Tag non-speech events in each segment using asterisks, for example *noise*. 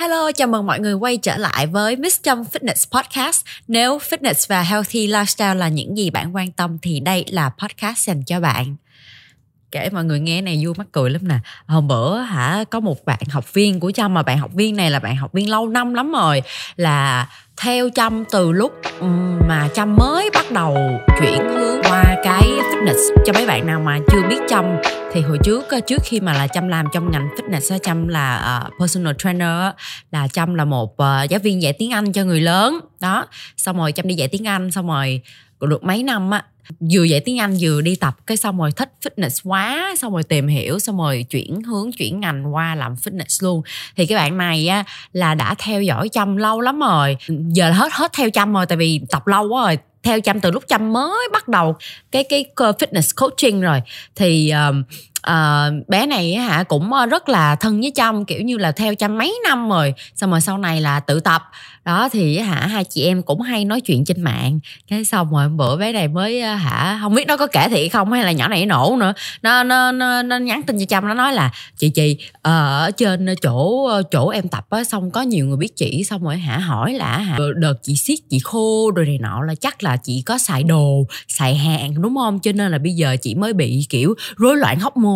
Hello, chào mừng mọi người quay trở lại với Miss Trâm Fitness Podcast. Nếu fitness và healthy lifestyle là những gì bạn quan tâm thì đây là podcast dành cho bạn. Kể mọi người nghe này vui mắc cười lắm nè. Hôm bữa hả có một bạn học viên của Trâm mà bạn học viên này là bạn học viên lâu năm lắm rồi là theo Trâm từ lúc mà Trâm mới bắt đầu chuyển hướng qua cái fitness cho mấy bạn nào mà chưa biết Trâm thì hồi trước ờ, trước khi mà là Trâm làm trong ngành fitness Trâm là uh, personal trainer là Trâm là một uh, giáo viên dạy tiếng Anh cho người lớn đó xong rồi Trâm đi dạy tiếng Anh xong rồi được mấy năm á vừa dạy tiếng Anh vừa đi tập cái xong rồi thích fitness quá xong rồi tìm hiểu xong rồi chuyển hướng chuyển ngành qua làm fitness luôn. Thì cái bạn này á là đã theo dõi chăm lâu lắm rồi. Giờ là hết hết theo chăm rồi tại vì tập lâu quá rồi. Theo chăm từ lúc chăm mới bắt đầu cái cái fitness coaching rồi. Thì um, uh, bé này hả cũng ờ, rất là thân với chăm kiểu như là theo chăm mấy năm rồi xong rồi sau này là tự tập. Đó thì hả hai chị em cũng hay nói chuyện trên mạng. Cái xong rồi bữa bé này mới ờ, hả không biết nó có kể thiệt không hay là nhỏ này nổ nữa. Nó nó nó, nó nhắn tin cho chăm nó nói là chị chị ở trên chỗ chỗ em tập á xong có nhiều người biết chị. Xong rồi hả hỏi là hả đợt chị siết chị khô rồi này nọ là chắc là chị có xài đồ xài hàng đúng không? Cho nên là bây giờ chị mới bị kiểu rối loạn hóc môn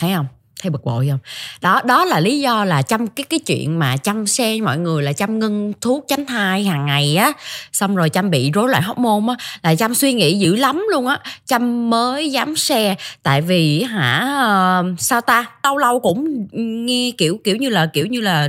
thấy không? Thấy bực bội không? Đó đó là lý do là chăm cái cái chuyện mà chăm xe mọi người là chăm ngưng thuốc tránh thai hàng ngày á. Xong rồi chăm bị rối loạn hóc môn á là chăm suy nghĩ dữ lắm luôn á. Chăm mới dám xe tại vì hả uh, sao ta? Lâu lâu cũng nghe kiểu kiểu như là kiểu như là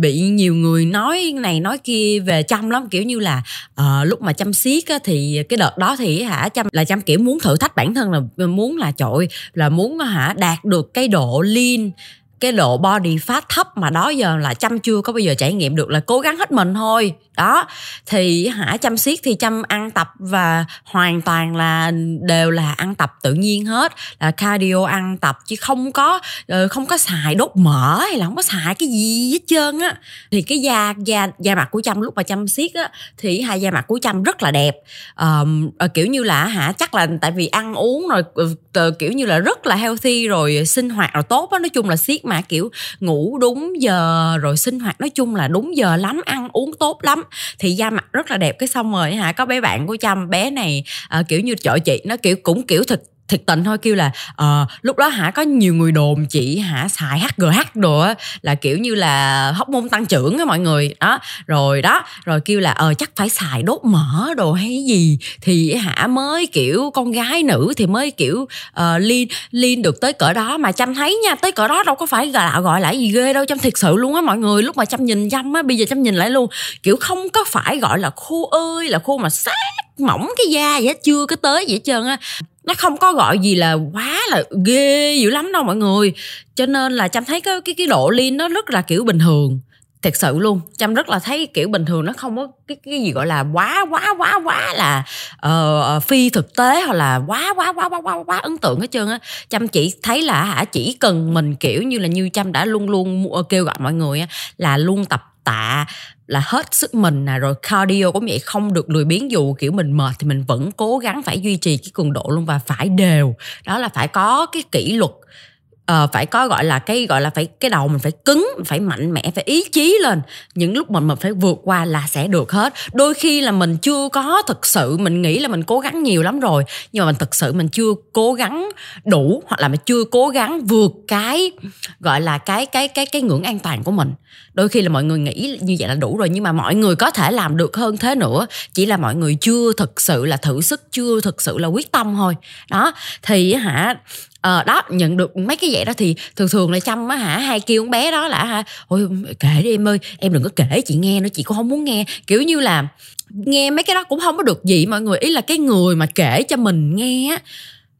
bị nhiều người nói này nói kia về chăm lắm. Kiểu như là uh, lúc mà chăm siết á thì cái đợt đó thì hả chăm là chăm kiểu muốn thử thách bản thân là muốn là trội là muốn hả đạt được cái độ lean cái độ body fat thấp mà đó giờ là chăm chưa có bao giờ trải nghiệm được là cố gắng hết mình thôi. Đó thì hả chăm siết thì chăm ăn tập và hoàn toàn là đều là ăn tập tự nhiên hết. Là cardio ăn tập chứ không có ờ, không có xài đốt mỡ hay là không có xài cái gì hết trơn á. Thì cái da da da mặt của chăm lúc mà chăm siết á thì hai da mặt của chăm rất là đẹp. Um, kiểu như là hả chắc là tại vì ăn uống rồi ừ, kiểu như là rất là healthy rồi sinh hoạt rồi tốt á nói chung là siết mà kiểu ngủ đúng giờ rồi sinh hoạt nói chung là đúng giờ lắm ăn uống tốt lắm. Thì da mặt rất là đẹp cái xong rồi hả có bé bạn của chăm bé này à, kiểu như chợ chị nó kiểu cũng kiểu thực thiệt tình thôi kêu là uh, lúc đó hả có nhiều người đồn chị hả xài HGH đồ á là kiểu như là hóc môn tăng trưởng á mọi người. Đó rồi đó rồi kêu là ờ uh, chắc phải xài đốt mỡ đồ hay gì thì hả mới kiểu con gái nữ thì mới kiểu ờ, uh, liên liên được tới cỡ đó. Mà chăm thấy nha tới cỡ đó đâu có phải gọi là gọi lại gì ghê đâu chăm thiệt sự luôn á mọi người. Lúc mà chăm nhìn chăm á bây giờ chăm nhìn lại luôn kiểu không có phải gọi là khô ơi là khô mà sát mỏng cái da vậy chưa có tới vậy hết trơn á nó không có gọi gì là quá là ghê dữ lắm đâu mọi người. Cho nên là chăm thấy cái cái cái độ lean nó rất là kiểu bình thường. Thật sự luôn. Chăm rất là thấy kiểu bình thường nó không có cái cái gì gọi là quá quá quá quá là uh, phi thực tế hoặc là quá quá quá quá quá quá ấn tượng hết trơn á. Chăm chỉ thấy là hả chỉ cần mình kiểu như là như chăm đã luôn luôn ờ, kêu gọi mọi người á là luôn tập tạ là hết sức mình nè, rồi cardio cũng vậy, không được lười biếng, dù kiểu mình mệt thì mình vẫn cố gắng phải duy trì cái cường độ luôn và phải đều. Đó là phải có cái kỷ luật uh, phải có gọi là cái gọi là phải cái đầu mình phải cứng phải mạnh mẽ phải ý chí lên. Những lúc mình mình phải vượt qua là sẽ được hết. Đôi khi là mình chưa có thực sự mình nghĩ là mình cố gắng nhiều lắm rồi nhưng mà mình thực sự mình chưa cố gắng đủ hoặc là mình chưa cố gắng vượt cái gọi là cái cái cái cái ngưỡng an toàn của mình. Đôi khi là mọi người nghĩ như vậy là đủ rồi nhưng mà mọi người có thể làm được hơn thế nữa. Chỉ là mọi người chưa thực sự là thử sức chưa thực sự là quyết tâm thôi. Đó thì hả ờ đó, nhận được mấy cái vậy đó thì thường thường là chăm á hả hai kêu con bé đó là hả, ôi kể đi em ơi, em đừng có kể chị nghe nữa, chị cũng không muốn nghe. Kiểu như là nghe mấy cái đó cũng không có được gì mọi người, ý là cái người mà kể cho mình nghe á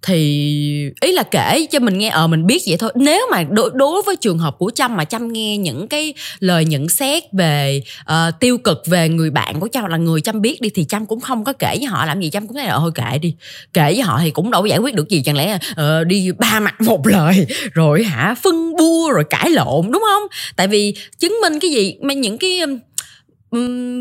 thì ý là kể cho mình nghe ờ mình biết vậy thôi. Nếu mà đối, đối với trường hợp của trâm mà trâm nghe những cái lời nhận xét về uh, tiêu cực về người bạn của trâm là người trâm biết đi thì trâm cũng không có kể với họ làm gì. Trâm cũng thấy là thôi kệ đi. Kể với họ thì cũng đâu có giải quyết được gì. Chẳng lẽ uh, đi ba mặt một lời rồi hả phân bua rồi cãi lộn đúng không? Tại vì chứng minh cái gì? Mà những cái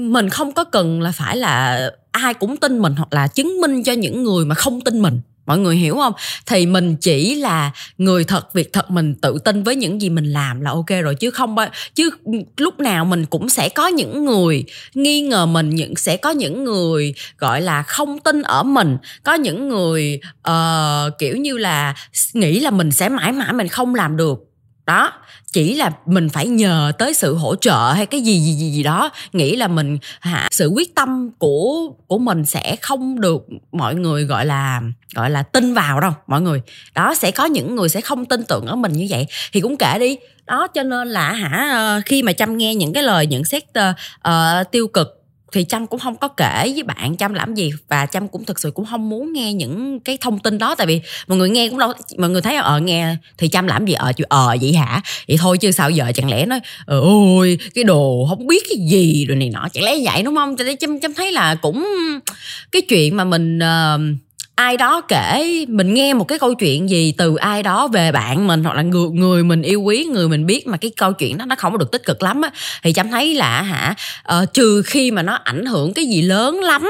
mình không có cần là phải là ai cũng tin mình hoặc là chứng minh cho những người mà không tin mình mọi người hiểu không? Thì mình chỉ là người thật việc thật mình tự tin với những gì mình làm là ok rồi. Chứ không bao chứ lúc nào mình cũng sẽ có những người nghi ngờ mình những sẽ có những người gọi là không tin ở mình. Có những người uh, kiểu như là nghĩ là mình sẽ mãi mãi mình không làm được đó chỉ là mình phải nhờ tới sự hỗ trợ hay cái gì gì gì, gì đó. Nghĩ là mình hả sự quyết tâm của của mình sẽ không được mọi người gọi là gọi là tin vào đâu mọi người. Đó sẽ có những người sẽ không tin tưởng ở mình như vậy. Thì cũng kể đi. Đó cho nên là hả ờ, khi mà chăm nghe những cái lời nhận xét uh, uh, tiêu cực thì trâm cũng không có kể với bạn trâm làm gì và trâm cũng thực sự cũng không muốn nghe những cái thông tin đó. Tại vì mọi người nghe cũng đâu mọi người thấy ờ nghe thì trâm làm gì ờ chứ ờ vậy hả? Vậy thôi chứ sao giờ chẳng lẽ nói ờ, ôi cái đồ không biết cái gì rồi này nọ. Chẳng lẽ vậy đúng không? Cho nên trâm trâm thấy là cũng cái chuyện mà mình uh, ai đó kể mình nghe một cái câu chuyện gì từ ai đó về bạn mình hoặc là người người mình yêu quý người mình biết mà cái câu chuyện đó nó không được tích cực lắm á thì chăm thấy là hả uh, trừ khi mà nó ảnh hưởng cái gì lớn lắm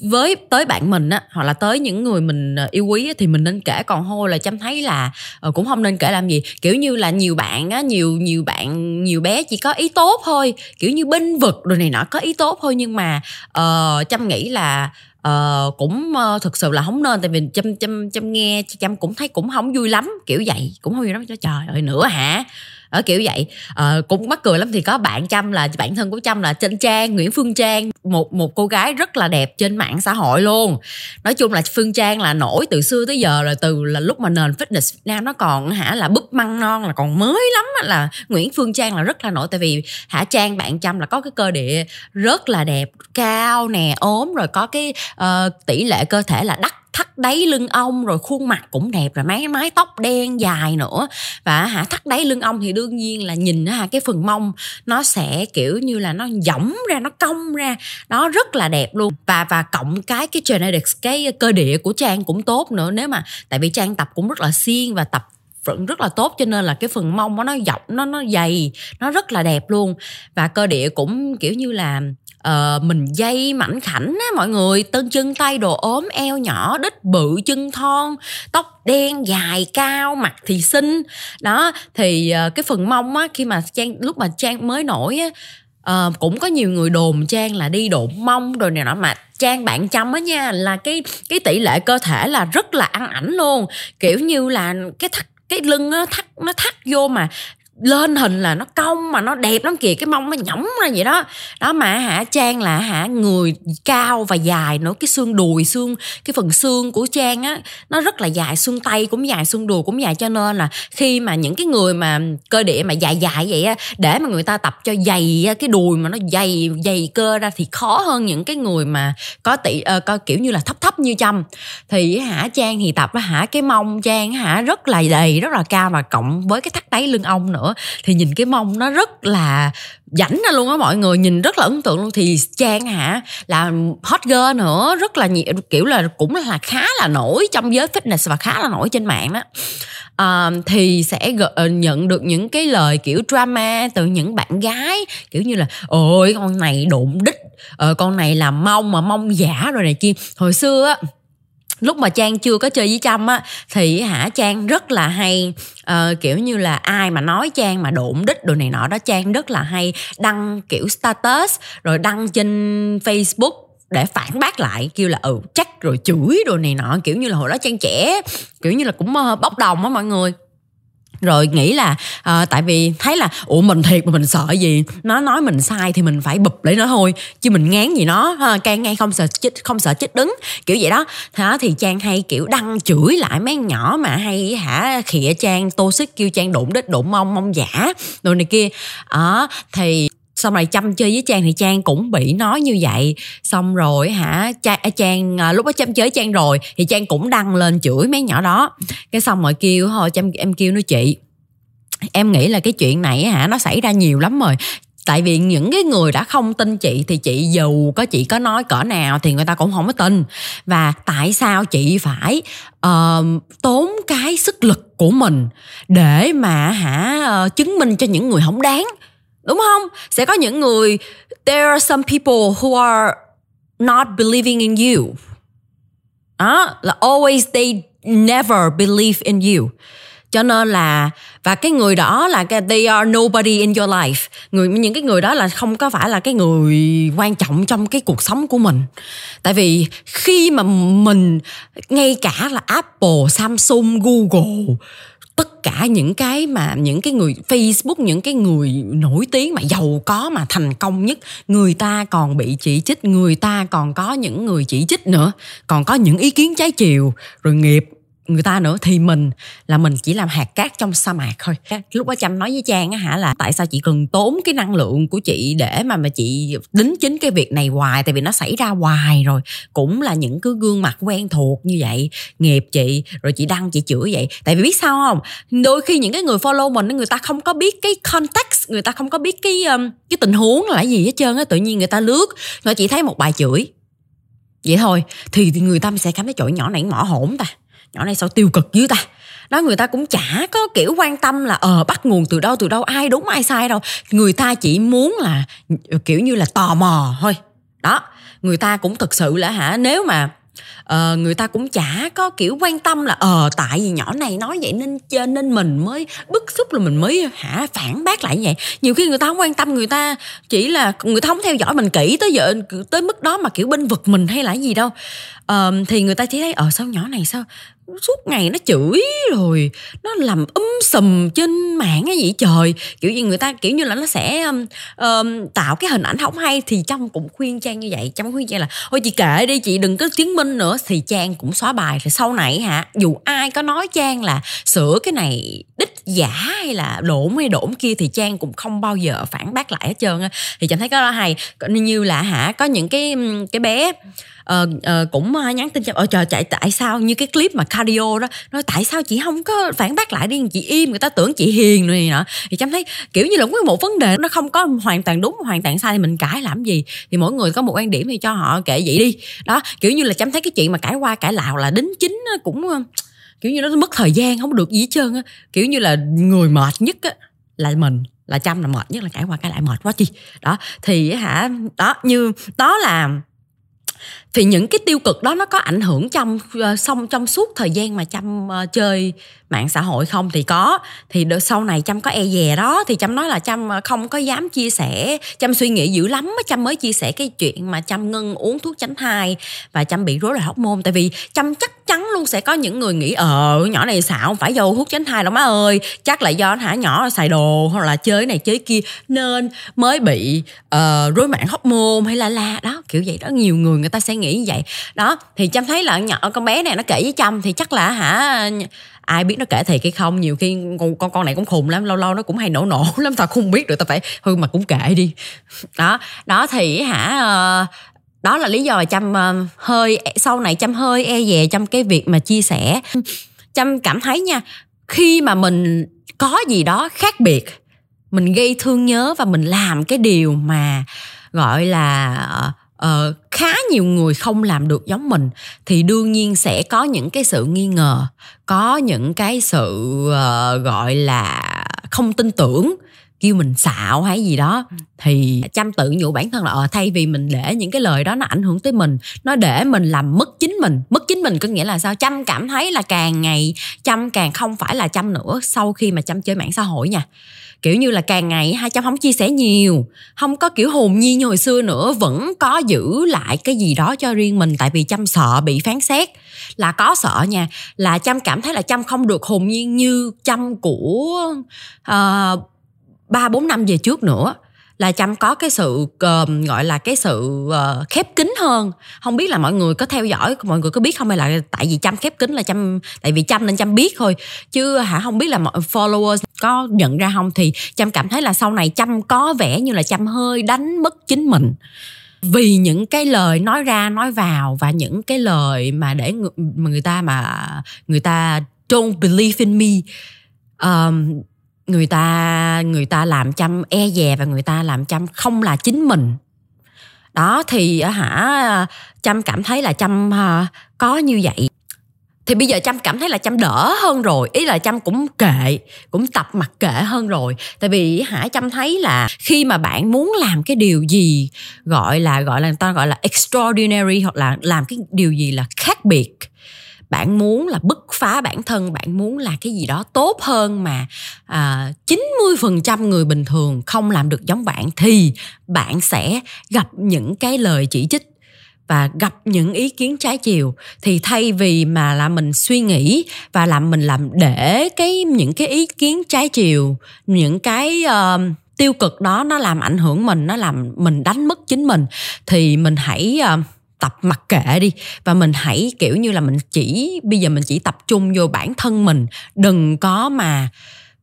với tới bạn mình á hoặc là tới những người mình ờ, yêu quý á, thì mình nên kể còn thôi là chăm thấy là uh, cũng không nên kể làm gì. Kiểu như là nhiều bạn á nhiều nhiều bạn nhiều bé chỉ có ý tốt thôi kiểu như binh vực rồi này nọ có ý tốt thôi nhưng mà uh, chăm nghĩ là uh, cũng uh, thực sự là không nên tại vì chăm chăm chăm nghe chăm cũng thấy cũng không vui lắm kiểu vậy cũng không vui lắm cho trời ơi nữa hả? Ở kiểu vậy. À, cũng mắc cười lắm thì có bạn chăm là bản thân của chăm là trên trang nguyễn phương trang một một cô gái rất là đẹp trên mạng xã hội luôn. Nói chung là phương trang là nổi từ xưa tới giờ là từ là lúc mà nền fitness Việt nam nó còn hả là búp măng non là còn mới lắm là nguyễn phương trang là rất là nổi. Tại vì hả trang bạn chăm là có cái cơ địa rất là đẹp cao nè ốm rồi có cái uh, tỷ lệ cơ thể là đắt thắt đáy lưng ông, rồi khuôn mặt cũng đẹp, rồi mái mái tóc đen dài nữa. Và hả, thắt đáy lưng ông thì đương nhiên là nhìn ha cái phần mông nó sẽ kiểu như là nó dõng ra, nó cong ra, nó rất là đẹp luôn. Và và cộng cái cái genetics, cái cơ địa của trang cũng tốt nữa. Nếu mà, tại vì trang tập cũng rất là siêng và tập vẫn rất là tốt, cho nên là cái phần mông nó nó dọc nó nó dày, nó rất là đẹp luôn. Và cơ địa cũng kiểu như là uh, mình dây mảnh khảnh á mọi người. Tân chân tay đồ ốm eo nhỏ đít bự chân thon tóc đen dài cao mặt thì xinh. Đó thì uh, cái phần mông á khi mà trang lúc mà trang mới nổi á uh, cũng có nhiều người đồn trang là đi độn mông rồi này nọ mà trang bạn chăm á nha là cái cái tỷ lệ cơ thể là rất là ăn ảnh luôn. Kiểu như là cái thắt cái lưng nó thắt nó thắt vô mà lên hình là nó cong mà nó đẹp lắm kìa cái mông nó nhõng ra vậy đó. Đó mà hả trang là hả người cao và dài nữa. Cái xương đùi xương cái phần xương của trang á nó rất là dài xương tay cũng dài xương đùi cũng dài. Cho nên là khi mà những cái người mà cơ địa mà dài dài vậy á để mà người ta tập cho dày cái đùi mà nó dày dày cơ ra thì khó hơn những cái người mà có tỷ uh, ờ, có kiểu như là thấp thấp như chăm thì hả trang thì tập hả cái mông trang hả rất là đầy rất là cao và cộng với cái thắt đáy lưng ông nữa thì nhìn cái mông nó rất là rảnh ra luôn á mọi người nhìn rất là ấn tượng luôn. Thì trang hả là hot girl nữa rất là nhiều kiểu là cũng là khá là nổi trong giới fitness và khá là nổi trên mạng đó. Uh, thì sẽ g- ờ, nhận được những cái lời kiểu drama từ những bạn gái kiểu như là ôi con này đụng đích uh, ờ, con này là mông mà mông giả rồi này kia. Hồi xưa á lúc mà trang chưa có chơi với trâm á thì hả trang rất là hay uh, kiểu như là ai mà nói trang mà đụng đích đồ này nọ đó trang rất là hay đăng kiểu status rồi đăng trên facebook để phản bác lại kêu là ừ chắc rồi chửi đồ này nọ kiểu như là hồi đó trang trẻ kiểu như là cũng uh, bốc đồng á mọi người rồi nghĩ là uh, tại vì thấy là ủa mình thiệt mà mình sợ gì? Nó nói mình sai thì mình phải bụp lấy nó thôi chứ mình ngán gì nó ha, can ngay không sợ chết không sợ chết đứng. Kiểu vậy đó. Hả thì trang hay kiểu đăng chửi lại mấy nhỏ mà hay hả khịa trang tô xích kêu trang đụng đít đụng mông mông giả rồi này kia. Đó thì xong rồi chăm chơi với trang thì trang cũng bị nói như vậy. Xong rồi hả trang, à, trang à, lúc đó chăm chơi trang rồi thì trang cũng đăng lên chửi mấy nhỏ đó. Cái xong rồi kêu thôi chăm em kêu nó chị. Em nghĩ là cái chuyện này hả nó xảy ra nhiều lắm rồi. Tại vì những cái người đã không tin chị thì chị dù có chị có nói cỡ nào thì người ta cũng không có tin. Và tại sao chị phải uh, tốn cái sức lực của mình để mà hả uh, chứng minh cho những người không đáng? Đúng không? Sẽ có những người, there are some people who are not believing in you. Đó, là always they never believe in you. Cho nên là, và cái người đó là cái, they are nobody in your life. Người, những cái người đó là không có phải là cái người quan trọng trong cái cuộc sống của mình. Tại vì khi mà mình, ngay cả là apple, samsung, google tất cả những cái mà những cái người, Facebook, những cái người nổi tiếng mà giàu có mà thành công nhất. Người ta còn bị chỉ trích, người ta còn có những người chỉ trích nữa, còn có những ý kiến trái chiều. Rồi nghiệp người ta nữa thì mình là mình chỉ làm hạt cát trong sa mạc thôi. Lúc đó chăm nói với trang á hả là tại sao chị cần tốn cái năng lượng của chị để mà mà chị đính chính cái việc này hoài? Tại vì nó xảy ra hoài rồi cũng là những cái gương mặt quen thuộc như vậy nghiệp chị rồi chị đăng chị chửi vậy. Tại vì biết sao không? Đôi khi những cái người follow mình người ta không có biết cái context người ta không có biết cái um, cái tình huống là gì hết trơn á tự nhiên người ta lướt rồi chỉ thấy một bài chửi. Vậy thôi thì, thì người ta sẽ cảm thấy chỗ nhỏ này mỏ hổn ta nhỏ này sao tiêu cực dữ ta? Đó người ta cũng chả có kiểu quan tâm là ờ bắt nguồn từ đâu từ đâu ai đúng ai sai đâu. Người ta chỉ muốn là kiểu như là tò mò thôi. Đó người ta cũng thực sự là hả nếu mà uh, người ta cũng chả có kiểu quan tâm là ờ tại vì nhỏ này nói vậy nên nên mình mới bức xúc là mình mới hả phản bác lại như vậy. Nhiều khi người ta không quan tâm người ta chỉ là người ta không theo dõi mình kỹ tới giờ tới mức đó mà kiểu bên vực mình hay là gì đâu. Uh, thì người ta chỉ thấy ờ sao nhỏ này sao suốt ngày nó chửi rồi nó làm um sùm trên mạng cái gì trời. Kiểu như người ta kiểu như là nó sẽ um, um, tạo cái hình ảnh không hay thì trong cũng khuyên trang như vậy. Trong khuyên trang là thôi chị kệ đi chị đừng có chứng minh nữa. Thì trang cũng xóa bài. Rồi sau này hả dù ai có nói trang là sửa cái này đích giả hay là đổn hay đổn kia thì trang cũng không bao giờ phản bác lại hết trơn á. Thì chẳng thấy có đó hay như là hả có những cái um, cái bé uh, uh, cũng ờ, nhắn tin cho ở trời chạy tại sao như cái clip mà cardio đó nói tại sao chị không có phản bác lại đi chị im người ta tưởng chị hiền rồi nọ thì chăm thấy kiểu như là có một vấn đề nó không có hoàn toàn đúng hoàn toàn sai thì mình cãi làm gì? Thì mỗi người có một quan điểm thì cho họ kệ vậy đi. Đó kiểu như là chăm thấy cái chuyện mà cãi qua cãi lại là đính chính cũng kiểu như nó mất thời gian không được gì hết trơn á. Kiểu như là người mệt nhất á là mình là chăm là mệt nhất là cãi qua cãi lại mệt quá chi. Đó thì hả đó như đó là thì những cái tiêu cực đó nó có ảnh hưởng trong ờ, xong trong suốt thời gian mà chăm uh, ờ, chơi mạng xã hội không? Thì có. Thì đợt sau này chăm có e dè đó thì chăm nói là chăm ờ, không có dám chia sẻ. Chăm suy nghĩ dữ lắm chăm mới chia sẻ cái chuyện mà chăm ngưng uống thuốc tránh thai và chăm bị rối loạn hóc môn. Tại vì chăm chắc chắn luôn sẽ có những người nghĩ ờ nhỏ này xạo không phải do thuốc tránh thai đâu má ơi. Chắc là do hả? Nhỏ xài đồ hoặc là chơi này chơi kia nên mới bị uh, rối loạn hóc môn hay là la đó kiểu vậy đó. Nhiều người người ta sẽ nghĩ như vậy. Đó thì chăm thấy là nhỏ con bé này nó kể với chăm thì chắc là hả ai biết nó kể thiệt hay không? Nhiều khi con con, con này cũng khùng lắm lâu lâu nó cũng hay nổ nổ *laughs* lắm tao không biết được tao phải thôi mà cũng kể đi. Đó đó thì hả ờ, đó là lý do mà chăm ờ, hơi sau này chăm hơi e dè trong cái việc mà chia sẻ. Chăm cảm thấy nha khi mà mình có gì đó khác biệt mình gây thương nhớ và mình làm cái điều mà gọi là ờ, uh, khá nhiều người không làm được giống mình thì đương nhiên sẽ có những cái sự nghi ngờ có những cái sự uh, gọi là không tin tưởng kêu mình xạo hay gì đó thì chăm tự nhủ bản thân là ờ thay vì mình để những cái lời đó nó ảnh hưởng tới mình nó để mình làm mất chính mình. Mất chính mình có nghĩa là sao? Chăm cảm thấy là càng ngày chăm càng không phải là chăm nữa sau khi mà chăm chơi mạng xã hội nha. Kiểu như là càng ngày hai trăm không chia sẻ nhiều không có kiểu hồn nhiên như hồi xưa nữa vẫn có giữ lại cái gì đó cho riêng mình tại vì chăm sợ bị phán xét. Là có sợ nha là chăm cảm thấy là chăm không được hồn nhiên như chăm của ba bốn năm về trước nữa là chăm có cái sự uh, gọi là cái sự uh, khép kín hơn. Không biết là mọi người có theo dõi mọi người có biết không? Hay là tại vì chăm khép kín là chăm tại vì chăm nên chăm biết thôi. Chứ hả không biết là mọi followers có nhận ra không? Thì chăm cảm thấy là sau này chăm có vẻ như là chăm hơi đánh mất chính mình. Vì những cái lời nói ra nói vào và những cái lời mà để người, mà người ta mà người ta don't believe in me um, người ta người ta làm chăm e dè và người ta làm chăm không là chính mình. Đó, thì ờ, hả chăm cảm thấy là chăm ờ, có như vậy. Thì bây giờ chăm cảm thấy là chăm đỡ hơn rồi, ý là chăm cũng kệ, cũng tập mặc kệ hơn rồi. Tại vì, hả chăm thấy là khi mà bạn muốn làm cái điều gì, gọi là gọi là người ta gọi là extraordinary hoặc là làm cái điều gì là khác biệt bạn muốn là bứt phá bản thân bạn muốn là cái gì đó tốt hơn mà à, 90% người bình thường không làm được giống bạn thì bạn sẽ gặp những cái lời chỉ trích và gặp những ý kiến trái chiều. Thì thay vì mà là mình suy nghĩ và làm mình làm để cái những cái ý kiến trái chiều những cái uh, tiêu cực đó nó làm ảnh hưởng mình nó làm mình đánh mất chính mình thì mình hãy uh, tập mặc kệ đi. Và mình hãy kiểu như là mình chỉ bây giờ mình chỉ tập trung vô bản thân mình. Đừng có mà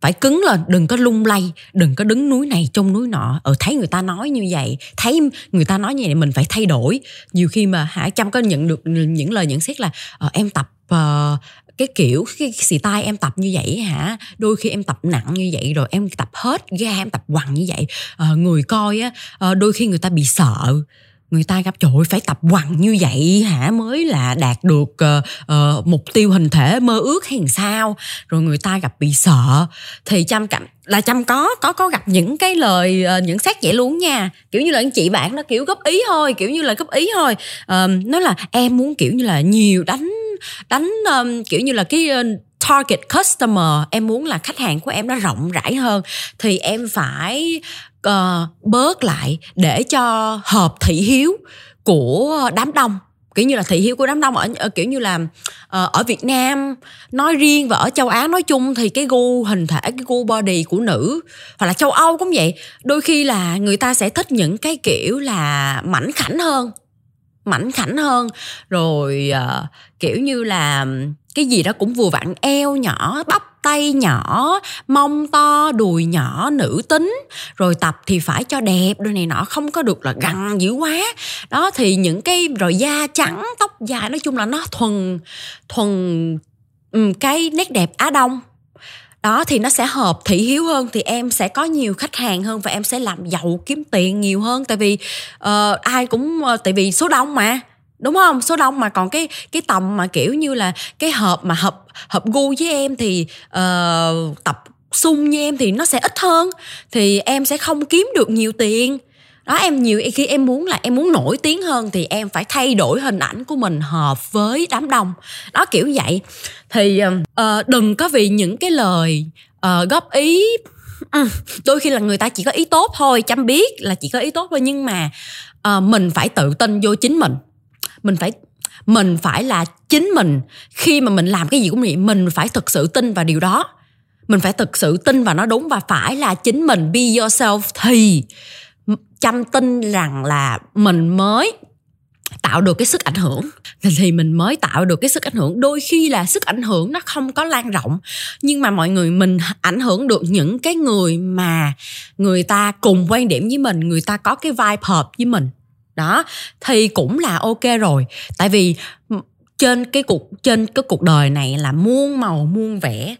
phải cứng lên đừng có lung lay đừng có đứng núi này trong núi nọ. Ở thấy người ta nói như vậy thấy người ta nói như vậy mình phải thay đổi. Nhiều khi mà hả chăm có nhận được những lời nhận xét là ờ, em tập uh, cái kiểu cái xì tai em tập như vậy hả? Đôi khi em tập nặng như vậy rồi em tập hết ga em tập quằn như vậy. Uh, người coi á uh, đôi khi người ta bị sợ người ta gặp trời phải tập quằn như vậy hả? Mới là đạt được uh, uh, mục tiêu hình thể mơ ước hay sao? Rồi người ta gặp bị sợ. Thì chăm cảm là chăm có có có gặp những cái lời uh, những xét vậy luôn nha. Kiểu như là anh chị bạn nó kiểu góp ý thôi kiểu như là góp ý thôi. Uh, nói là em muốn kiểu như là nhiều đánh đánh um, kiểu như là cái uh, target customer em muốn là khách hàng của em nó rộng rãi hơn thì em phải uh, bớt lại để cho hợp thị hiếu của đám đông. Kiểu như là thị hiếu của đám đông ở, ở kiểu như là uh, ở Việt Nam nói riêng và ở châu Á nói chung thì cái gu hình thể cái gu body của nữ hoặc là châu Âu cũng vậy đôi khi là người ta sẽ thích những cái kiểu là mảnh khảnh hơn mảnh khảnh hơn. Rồi uh, kiểu như là cái gì đó cũng vừa vặn eo nhỏ bắp tay nhỏ mông to đùi nhỏ nữ tính. Rồi tập thì phải cho đẹp đôi này nọ không có được là gằn dữ quá. Đó thì những cái rồi da trắng tóc dài nói chung là nó thuần thuần cái nét đẹp á đông. Đó thì nó sẽ hợp thị hiếu hơn thì em sẽ có nhiều khách hàng hơn và em sẽ làm giàu kiếm tiền nhiều hơn. Tại vì uh, ai cũng uh, tại vì số đông mà đúng không? Số đông mà còn cái cái tầm mà kiểu như là cái hợp mà hợp hợp gu với em thì uh, tập sung như em thì nó sẽ ít hơn. Thì em sẽ không kiếm được nhiều tiền. Đó em nhiều khi em muốn là em muốn nổi tiếng hơn thì em phải thay đổi hình ảnh của mình hợp với đám đông. Đó kiểu vậy. Thì uh, đừng có vì những cái lời uh, góp ý. Uh, đôi khi là người ta chỉ có ý tốt thôi chăm biết là chỉ có ý tốt thôi nhưng mà uh, mình phải tự tin vô chính mình mình phải mình phải là chính mình. Khi mà mình làm cái gì cũng vậy, mình phải thực sự tin vào điều đó. Mình phải thực sự tin vào nó đúng và phải là chính mình. Be yourself thì chăm tin rằng là mình mới tạo được cái sức ảnh hưởng. Thì mình mới tạo được cái sức ảnh hưởng. Đôi khi là sức ảnh hưởng nó không có lan rộng, nhưng mà mọi người mình ảnh hưởng được những cái người mà người ta cùng quan điểm với mình, người ta có cái vibe hợp với mình đó thì cũng là ok rồi. Tại vì trên cái cuộc trên cái cuộc đời này là muôn màu muôn vẻ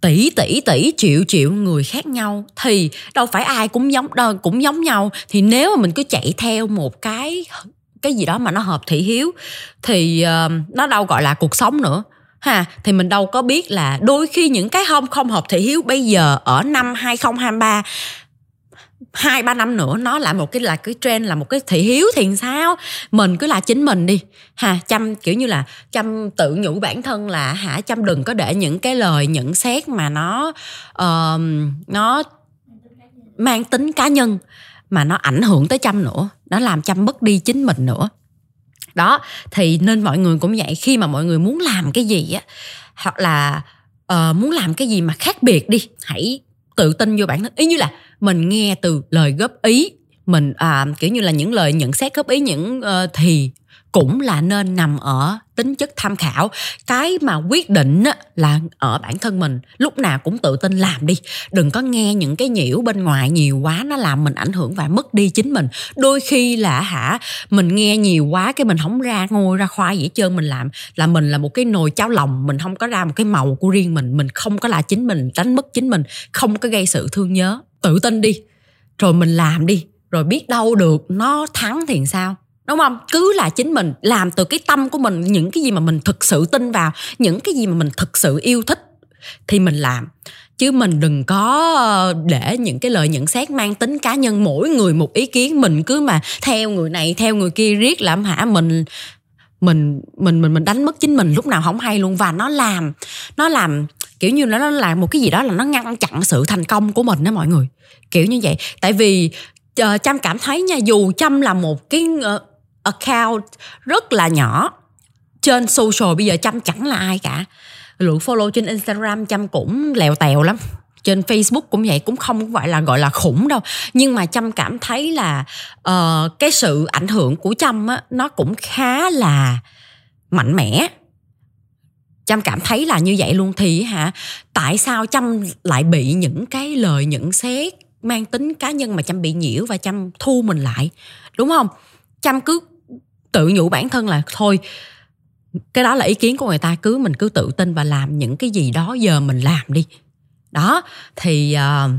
tỷ tỷ tỷ triệu triệu người khác nhau. Thì đâu phải ai cũng giống đâu cũng giống nhau. Thì nếu mà mình cứ chạy theo một cái cái gì đó mà nó hợp thị hiếu thì uh, nó đâu gọi là cuộc sống nữa. Ha thì mình đâu có biết là đôi khi những cái không không hợp thị hiếu bây giờ ở năm 2023 hai ba năm nữa nó lại một cái là cái trend là một cái thị hiếu thì sao? Mình cứ là chính mình đi. Ha chăm kiểu như là chăm tự nhủ bản thân là hả chăm đừng có để những cái lời nhận xét mà nó uh, nó mang tính cá nhân mà nó ảnh hưởng tới chăm nữa. Nó làm chăm mất đi chính mình nữa. Đó thì nên mọi người cũng vậy. Khi mà mọi người muốn làm cái gì á hoặc là uh, muốn làm cái gì mà khác biệt đi hãy tự tin vô bản thân. Ý như là mình nghe từ lời góp ý mình à, kiểu như là những lời nhận xét góp ý những uh, thì cũng là nên nằm ở tính chất tham khảo. Cái mà quyết định là ở bản thân mình, lúc nào cũng tự tin làm đi. Đừng có nghe những cái nhiễu bên ngoài nhiều quá, nó làm mình ảnh hưởng và mất đi chính mình. Đôi khi là hả, mình nghe nhiều quá cái mình không ra ngôi, ra khoai gì hết trơn, mình làm là mình là một cái nồi cháo lòng, mình không có ra một cái màu của riêng mình mình không có là chính mình, đánh mất chính mình, không có gây sự thương nhớ. Tự tin đi, rồi mình làm đi, rồi biết đâu được nó thắng thì sao? Đúng không? Cứ là chính mình làm từ cái tâm của mình những cái gì mà mình thực sự tin vào những cái gì mà mình thực sự yêu thích thì mình làm. Chứ mình đừng có ờ, để những cái lời nhận xét mang tính cá nhân mỗi người một ý kiến mình cứ mà theo người này theo người kia riết làm hả? Mình mình mình mình mình đánh mất chính mình lúc nào không hay luôn. Và nó làm nó làm kiểu như nó là một cái gì đó là nó ngăn chặn sự thành công của mình đó mọi người. Kiểu như vậy. Tại vì uh, trâm cảm thấy nha dù trâm là một cái uh, account rất là nhỏ. Trên social bây giờ chăm chẳng là ai cả. Lượng follow trên instagram chăm cũng lèo tèo lắm. Trên Facebook cũng vậy cũng không gọi là gọi là khủng đâu. Nhưng mà chăm cảm thấy là uh, cái sự ảnh hưởng của chăm á nó cũng khá là mạnh mẽ. Chăm cảm thấy là như vậy luôn thì hả? Tại sao chăm lại bị những cái lời nhận xét mang tính cá nhân mà chăm bị nhiễu và chăm thu mình lại? Đúng không? Chăm cứ tự nhủ bản thân là thôi cái đó là ý kiến của người ta cứ mình cứ tự tin và làm những cái gì đó giờ mình làm đi. Đó thì uh,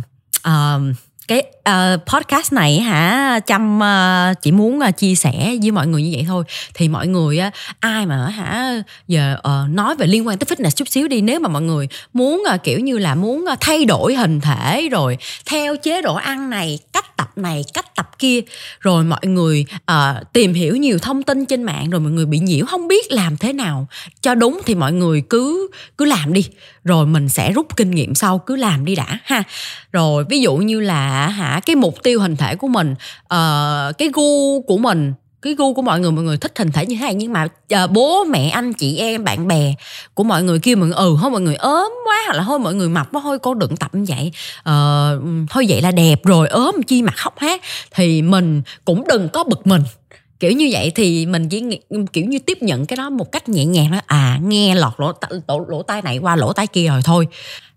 uh, cái uh, podcast này hả chăm uh, ờ, chỉ muốn uh, chia sẻ với mọi người như vậy thôi. Thì mọi người uh, ai mà hả giờ uh, nói về liên quan tới fitness chút xíu đi nếu mà mọi người muốn uh, kiểu như là muốn uh, thay đổi hình thể rồi theo chế độ ăn này cách tập này cách tập kia rồi mọi người uh, tìm hiểu nhiều thông tin trên mạng rồi mọi người bị nhiễu không biết làm thế nào cho đúng thì mọi người cứ cứ làm đi. Rồi mình sẽ rút kinh nghiệm sau cứ làm đi đã ha. Rồi ví dụ như là hả? Cái mục tiêu hình thể của mình uh, cái gu của mình cái gu của mọi người mọi người thích hình thể như thế này. Nhưng mà uh, bố mẹ anh chị em bạn bè của mọi người kia mọi người ừ thôi mọi người ốm quá hoặc là thôi mọi người mập quá thôi cô đừng tập như vậy. Uh, thôi vậy là đẹp rồi ốm chi mặt khóc hát. Thì mình cũng đừng có bực mình. Kiểu như vậy thì mình chỉ kiểu như tiếp nhận cái đó một cách nhẹ nhàng đó à nghe lọt lỗ lỗ, lỗ tai này qua lỗ tai kia rồi thôi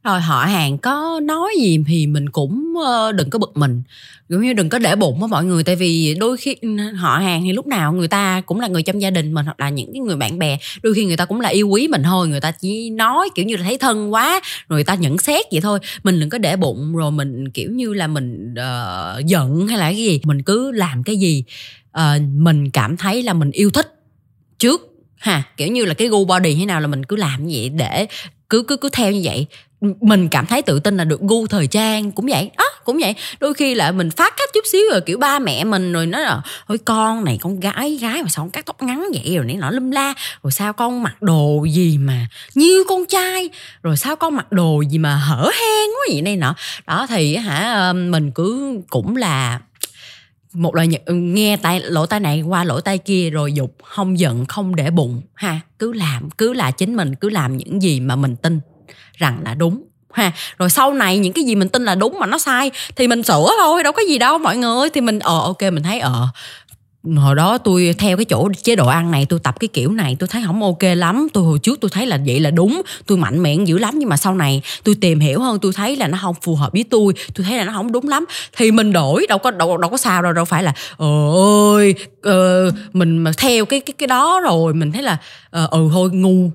rồi họ hàng có nói gì thì mình cũng ờ, đừng có bực mình. Giống như đừng có để bụng với mọi người tại vì đôi khi ừ, họ hàng thì lúc nào người ta cũng là người trong gia đình mình hoặc là những cái người bạn bè đôi khi người ta cũng là yêu quý mình thôi người ta chỉ nói kiểu như là thấy thân quá rồi người ta nhận xét vậy thôi. Mình đừng có để bụng rồi mình kiểu như là mình uh, giận hay là cái gì mình cứ làm cái gì uh, mình cảm thấy là mình yêu thích trước ha. Kiểu như là cái gu body thế nào là mình cứ làm như vậy để cứ cứ cứ theo như vậy mình cảm thấy tự tin là được gu thời trang cũng vậy. Á à, cũng vậy. Đôi khi là mình phát cách chút xíu rồi kiểu ba mẹ mình rồi nói là ôi con này con gái gái mà sao con cắt tóc ngắn vậy? Rồi nãy nọ lum la. Rồi sao con mặc đồ gì mà như con trai? Rồi sao con mặc đồ gì mà hở hang quá vậy? Này nọ. Đó thì hả mình cứ cũng là một lời nghe tay lỗ tai này qua lỗ tai kia rồi dục không giận không để bụng ha. Cứ làm cứ là chính mình cứ làm những gì mà mình tin rằng là đúng ha. Rồi sau này những cái gì mình tin là đúng mà nó sai thì mình sửa thôi đâu có gì đâu mọi người. Thì mình ờ ok mình thấy ờ hồi đó tôi theo cái chỗ chế độ ăn này tôi tập cái kiểu này tôi thấy không ok lắm. Tôi hồi trước tôi thấy là vậy là đúng tôi mạnh mẽ dữ lắm. Nhưng mà sau này tôi tìm hiểu hơn tôi thấy là nó không phù hợp với tôi tôi thấy là nó không đúng lắm. Thì mình đổi đâu có đâu đâu có sao đâu đâu phải là ờ ơi ờ, mình mà theo cái cái cái đó rồi mình thấy là ờ ừ thôi ngu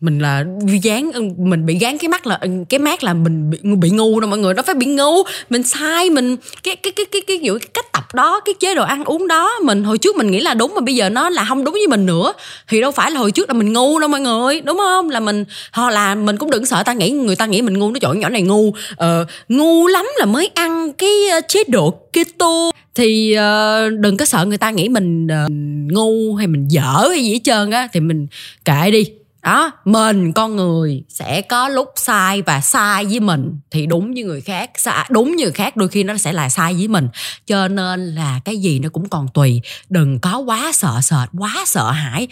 mình là dán mình bị gán cái mắt là cái mát là mình bị bị ngu đâu mọi người nó phải bị ngu. Mình sai mình cái cái cái cái cái kiểu cái cách tập đó cái chế độ ăn uống đó mình hồi trước mình nghĩ là đúng mà bây giờ nó là không đúng với mình nữa. Thì đâu phải là hồi trước là mình ngu đâu mọi người đúng không? Là mình họ là mình cũng đừng sợ ta nghĩ người ta nghĩ mình ngu nó chỗ nhỏ này ngu. Ờ, ngu lắm là mới ăn cái ờ, chế độ keto. Thì uh, đừng có sợ người ta nghĩ mình uh, ngu hay mình dở hay gì hết trơn á thì mình kệ đi đó mình con người sẽ có lúc sai và sai với mình. Thì đúng với người khác sai đúng như người khác đôi khi nó sẽ là sai với mình. Cho nên là cái gì nó cũng còn tùy. Đừng có quá sợ sệt quá sợ hãi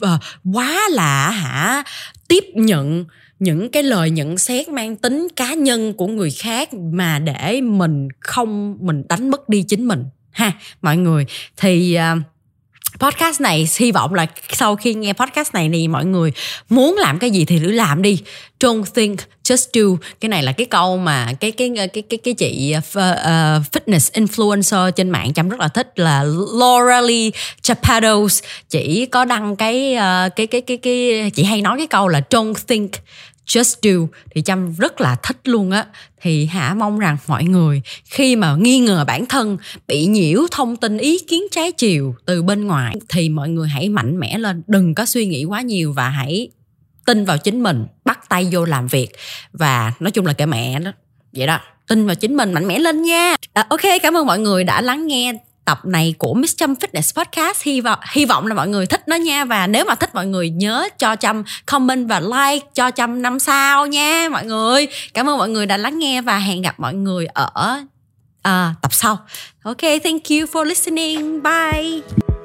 ờ, quá là hả tiếp nhận những cái lời nhận xét mang tính cá nhân của người khác mà để mình không mình đánh mất đi chính mình. Ha mọi người. Thì uh, podcast này hy vọng là sau khi nghe podcast này thì mọi người muốn làm cái gì thì cứ làm đi. Don't think just do. Cái này là cái câu mà cái cái cái cái cái chị uh, fitness influencer trên mạng chăm rất là thích là Laura Lee Chapados. Chỉ có đăng cái uh, cái cái cái cái chị hay nói cái câu là don't think just do thì trâm rất là thích luôn á. Thì hả mong rằng mọi người khi mà nghi ngờ bản thân bị nhiễu thông tin ý kiến trái chiều từ bên ngoài thì mọi người hãy mạnh mẽ lên. Đừng có suy nghĩ quá nhiều và hãy tin vào chính mình bắt tay vô làm việc. Và nói chung là cái mẹ đó vậy đó tin vào chính mình mạnh mẽ lên nha. À, ok cảm ơn mọi người đã lắng nghe tập này của Miss Trâm Fitness Podcast. Hy vọng hy vọng là mọi người thích nó nha. Và nếu mà thích mọi người nhớ cho Trâm comment và like cho Trâm năm sao nha mọi người. Cảm ơn mọi người đã lắng nghe và hẹn gặp mọi người ở uh, tập sau. Ok thank you for listening. Bye.